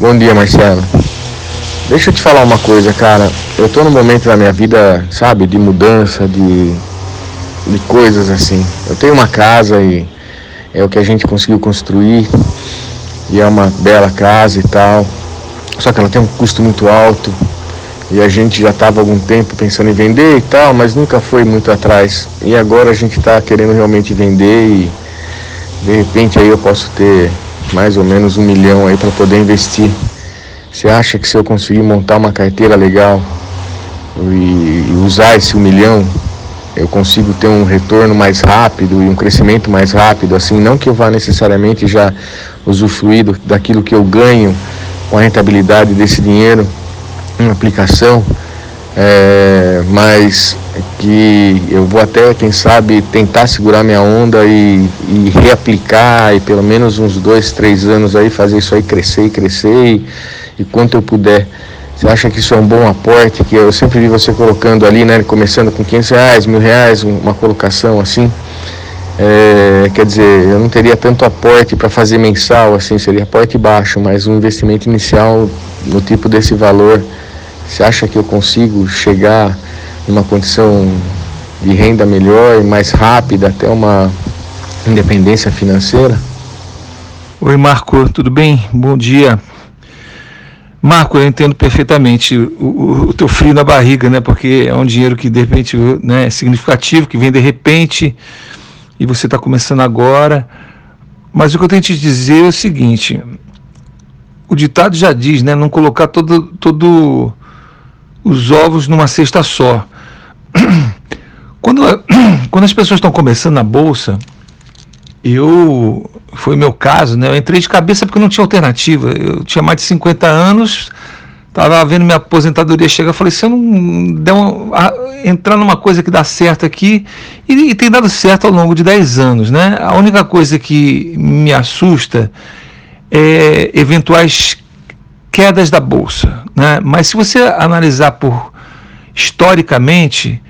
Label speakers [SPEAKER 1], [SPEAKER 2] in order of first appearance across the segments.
[SPEAKER 1] Bom dia, Marcelo. Deixa eu te falar uma coisa, cara. Eu tô num momento da minha vida, sabe, de mudança, de, de coisas assim. Eu tenho uma casa e é o que a gente conseguiu construir. E é uma bela casa e tal. Só que ela tem um custo muito alto. E a gente já estava algum tempo pensando em vender e tal, mas nunca foi muito atrás. E agora a gente está querendo realmente vender e de repente aí eu posso ter mais ou menos um milhão aí para poder investir. Você acha que se eu conseguir montar uma carteira legal e, usar esse um milhão, eu consigo ter um retorno mais rápido e um crescimento mais rápido, assim, não que eu vá necessariamente já usufruir daquilo que eu ganho com a rentabilidade desse dinheiro em aplicação, é, mas que eu vou até, quem sabe, tentar segurar minha onda e, e, reaplicar e pelo menos uns dois, três anos aí fazer isso aí crescer e crescer e, e quanto eu puder. Você acha que isso é um bom aporte? Que eu sempre vi você colocando ali, né? Começando com 500 reais, mil reais, uma colocação assim. É, quer dizer, eu não teria tanto aporte para fazer mensal, assim, seria aporte baixo, mas um investimento inicial no tipo desse valor você acha que eu consigo chegar numa condição de renda melhor e mais rápida até uma independência financeira?
[SPEAKER 2] Oi, Marco, tudo bem? Bom dia. Marco, eu entendo perfeitamente o, o, o, teu frio na barriga, né? Porque é um dinheiro que de repente né, é significativo, que vem de repente e você está começando agora. Mas o que eu tenho que te dizer é o seguinte: o ditado já diz, né? Não colocar todo, todo os ovos numa cesta só. Quando, quando as pessoas estão começando na bolsa, eu foi meu caso, né? Eu entrei de cabeça porque não tinha alternativa. Eu tinha mais de 50 anos, estava vendo minha aposentadoria chegar, falei, se eu não der uma, entrar numa coisa que dá certo aqui, e, e, tem dado certo ao longo de 10 anos, né? A única coisa que me assusta é eventuais quedas da bolsa. Né? Mas se você analisar por historicamente,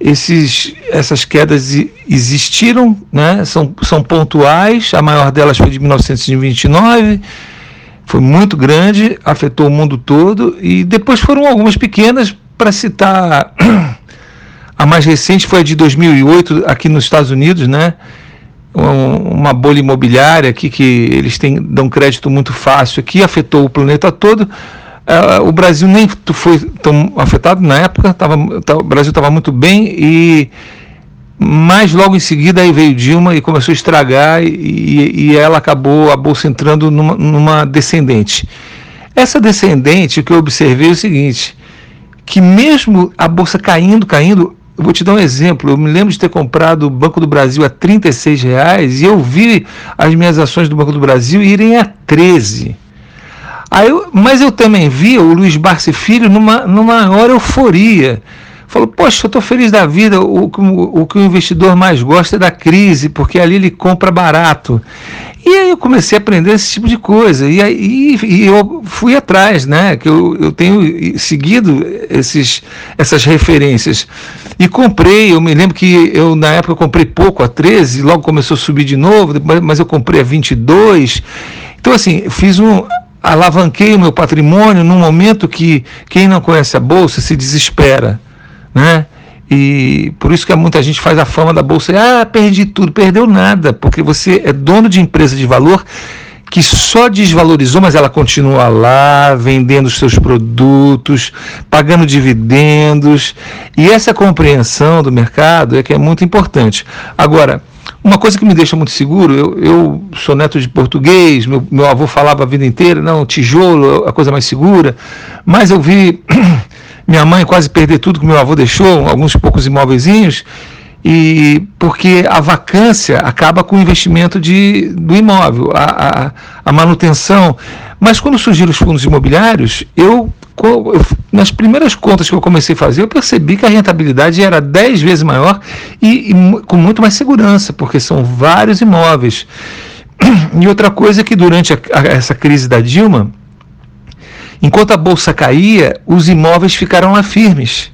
[SPEAKER 2] esses, essas quedas existiram, né? são, são pontuais, a maior delas foi de 1929, foi muito grande, afetou o mundo todo, e depois foram algumas pequenas, para citar, a mais recente foi a de 2008, aqui nos Estados Unidos, né? Uma bolha imobiliária aqui que eles têm, dão crédito muito fácil aqui, afetou o planeta todo. Uh, o Brasil nem foi tão afetado na época, tava, tá, o Brasil estava muito bem e mas logo em seguida aí veio Dilma e começou a estragar e, e ela acabou a bolsa entrando numa, numa descendente. Essa descendente, o que eu observei é o seguinte, que mesmo a bolsa caindo, caindo, eu vou te dar um exemplo. Eu me lembro de ter comprado o Banco do Brasil a 36 reais e eu vi as minhas ações do Banco do Brasil irem a 13. Aí eu, mas eu também vi o Luiz Barsi Filho numa, numa maior euforia. Falou, poxa, eu estou feliz da vida, o, o, o que o investidor mais gosta é da crise, porque ali ele compra barato. E aí eu comecei a aprender esse tipo de coisa. E, aí, e eu fui atrás, né? Que eu, eu tenho seguido esses, essas referências. E comprei, eu me lembro que eu na época eu comprei pouco a 13, logo começou a subir de novo, mas eu comprei a 22. Então, assim, fiz um. Alavanquei o meu patrimônio num momento que quem não conhece a bolsa se desespera, né? E por isso que muita gente faz a fama da bolsa. Ah, perdi tudo, perdeu nada, porque você é dono de empresa de valor que só desvalorizou, mas ela continua lá, vendendo os seus produtos, pagando dividendos. E essa compreensão do mercado é que é muito importante. Agora, uma coisa que me deixa muito seguro, eu, eu sou neto de português, meu, meu avô falava a vida inteira, não, tijolo é a coisa mais segura, mas eu vi minha mãe quase perder tudo que meu avô deixou, alguns poucos imóveis, e porque a vacância acaba com o investimento de, do imóvel, a, a, a manutenção. Mas quando surgiram os fundos imobiliários, eu, eu, nas primeiras contas que eu comecei a fazer, eu percebi que a rentabilidade era 10 vezes maior e, e com muito mais segurança, porque são vários imóveis. E outra coisa é que durante a, essa crise da Dilma, Enquanto a bolsa caía, os imóveis ficaram lá firmes.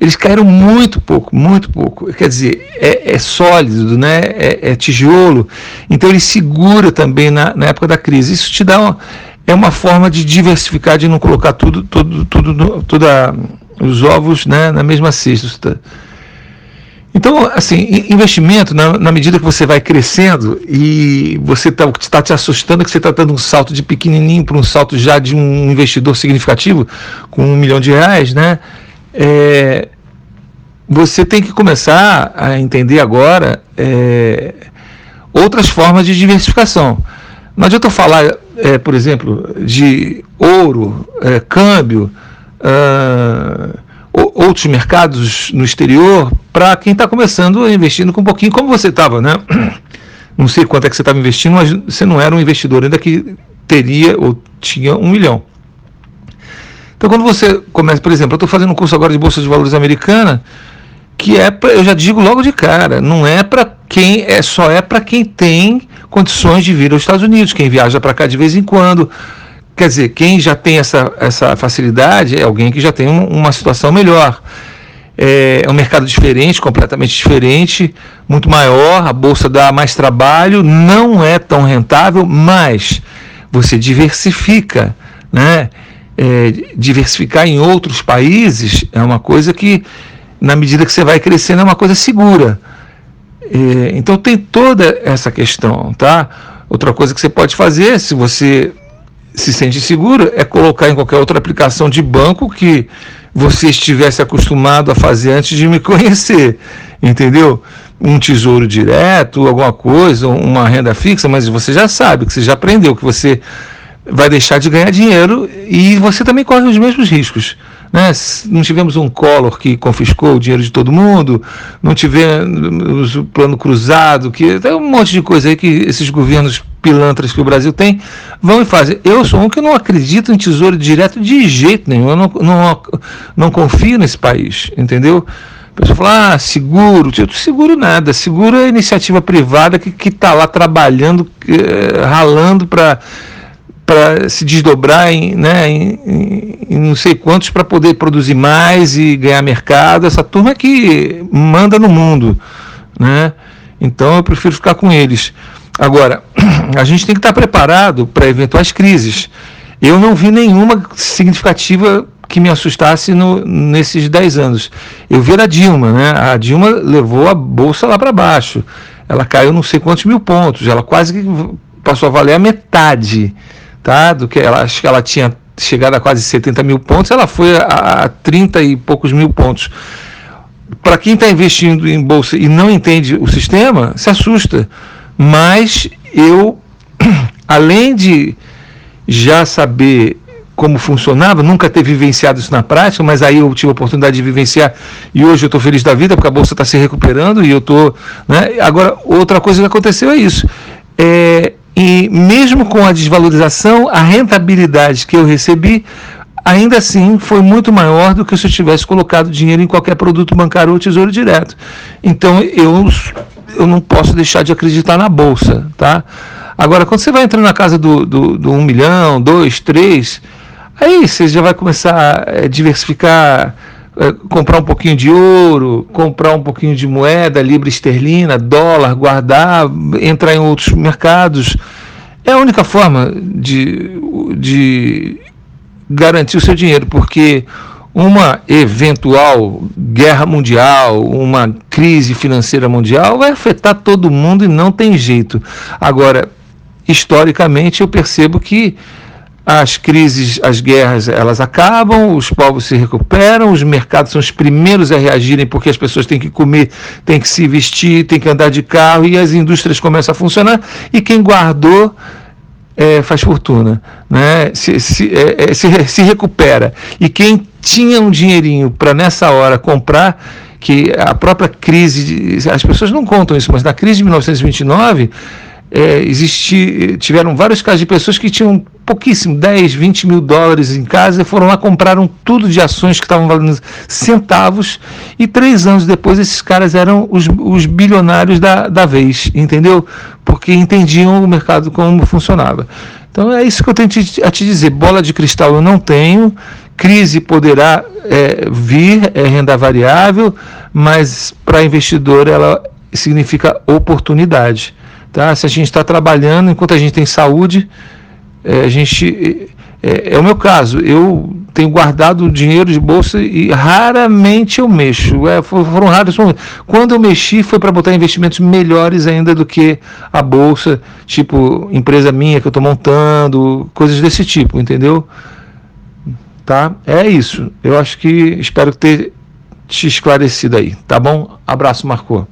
[SPEAKER 2] Eles caíram muito pouco, muito pouco. Quer dizer, é, é sólido, né? É, é, tijolo. Então ele segura também na, na época da crise. Isso te dá uma, é uma forma de diversificar, de não colocar tudo, tudo, tudo, toda os ovos né, na mesma cesta. Então, assim, investimento, na, na, medida que você vai crescendo e você está tá te assustando que você está dando um salto de pequenininho para um salto já de um investidor significativo, com um milhão de reais, né? É, você tem que começar a entender agora é, outras formas de diversificação. Não adianta eu falar, é, por exemplo, de ouro, é, câmbio, uh, outros mercados no exterior, para quem está começando investindo com um pouquinho, como você estava, né? Não sei quanto é que você estava investindo, mas você não era um investidor ainda que teria ou tinha um milhão. Então, quando você começa, por exemplo, eu estou fazendo um curso agora de Bolsa de Valores americana, que é, pra, eu já digo logo de cara, não é para quem, é só é para quem tem condições de vir aos Estados Unidos, quem viaja para cá de vez em quando. Quer dizer, quem já tem essa, essa facilidade é alguém que já tem um, uma situação melhor. É, é um mercado diferente, completamente diferente, muito maior, a bolsa dá mais trabalho, não é tão rentável, mas você diversifica, né? É, diversificar em outros países é uma coisa que na medida que você vai crescendo, é uma coisa segura. É, então tem toda essa questão, tá? Outra coisa que você pode fazer, se você se sente seguro, é colocar em qualquer outra aplicação de banco que você estivesse acostumado a fazer antes de me conhecer, entendeu? Um tesouro direto, alguma coisa, uma renda fixa, mas você já sabe, que você já aprendeu que você vai deixar de ganhar dinheiro e você também corre os mesmos riscos. Né? Não tivemos um Collor que confiscou o dinheiro de todo mundo, não tivemos o plano cruzado, que tem um monte de coisa aí que esses governos pilantras que o Brasil tem vão e fazem. Eu sou um que não acredito em tesouro direto de jeito nenhum, eu não, não, não confio nesse país, entendeu? A pessoa fala, ah, seguro, eu seguro nada, seguro é a iniciativa privada que está lá trabalhando, eh, ralando para para se desdobrar em, né, em, em, em não sei quantos para poder produzir mais e ganhar mercado. Essa turma que manda no mundo. Né? Então eu prefiro ficar com eles. Agora, a gente tem que estar preparado para eventuais crises. Eu não vi nenhuma significativa que me assustasse no, nesses 10 anos. Eu vi a Dilma, né? A Dilma levou a bolsa lá para baixo. Ela caiu não sei quantos mil pontos. Ela quase que passou a valer a metade tá? Do que ela acho que ela tinha chegado a quase 70 mil pontos, ela foi a, a 30 e poucos mil pontos. Para quem está investindo em bolsa e não entende o sistema, se assusta. Mas eu, além de já saber como funcionava, nunca ter vivenciado isso na prática, mas aí eu tive a oportunidade de vivenciar e hoje eu estou feliz da vida porque a bolsa está se recuperando e eu estou. Né? Agora, outra coisa que aconteceu é isso. É, e mesmo com a desvalorização, a rentabilidade que eu recebi ainda assim foi muito maior do que se eu tivesse colocado dinheiro em qualquer produto bancário ou tesouro direto. Então eu, eu não posso deixar de acreditar na bolsa, tá? Agora, quando você vai entrando na casa do, do, do 1 milhão, 2, 3, aí você já vai começar a eh, diversificar é, comprar um pouquinho de ouro, comprar um pouquinho de moeda, libra esterlina, dólar, guardar, entrar em outros mercados. É a única forma de, de garantir o seu dinheiro, porque uma eventual guerra mundial, uma crise financeira mundial vai afetar todo mundo e não tem jeito. Agora, historicamente, eu percebo que as crises, as guerras, elas acabam, os povos se recuperam, os mercados são os primeiros a reagirem porque as pessoas têm que comer, têm que se vestir, têm que andar de carro e as indústrias começam a funcionar e quem guardou é, faz fortuna, né? se, se, é, é se, se recupera. E quem tinha um dinheirinho para nessa hora comprar, que a própria crise, de, as pessoas não contam isso, mas na crise de 1929 é, tiveram vários casos de pessoas que tinham pouquíssimo, 10, 20 mil dólares em casa, e foram lá, compraram tudo de ações que estavam valendo centavos, e três anos depois esses caras eram os, os bilionários da, da vez, entendeu? Porque entendiam o mercado como funcionava. Então é isso que eu tenho a te dizer. Bola de cristal eu não tenho, crise poderá é, vir, é renda variável, mas para investidor ela significa oportunidade. Tá? Se a gente está trabalhando, enquanto a gente tem saúde, é, a gente é, é, o meu caso. Eu tenho guardado dinheiro de bolsa e raramente eu mexo. É, foram raros Quando eu mexi foi para botar investimentos melhores ainda do que a bolsa, tipo empresa minha que eu estou montando, coisas desse tipo, entendeu? Tá? É isso. Eu acho que espero ter te esclarecido aí, tá bom? Abraço, Marcou.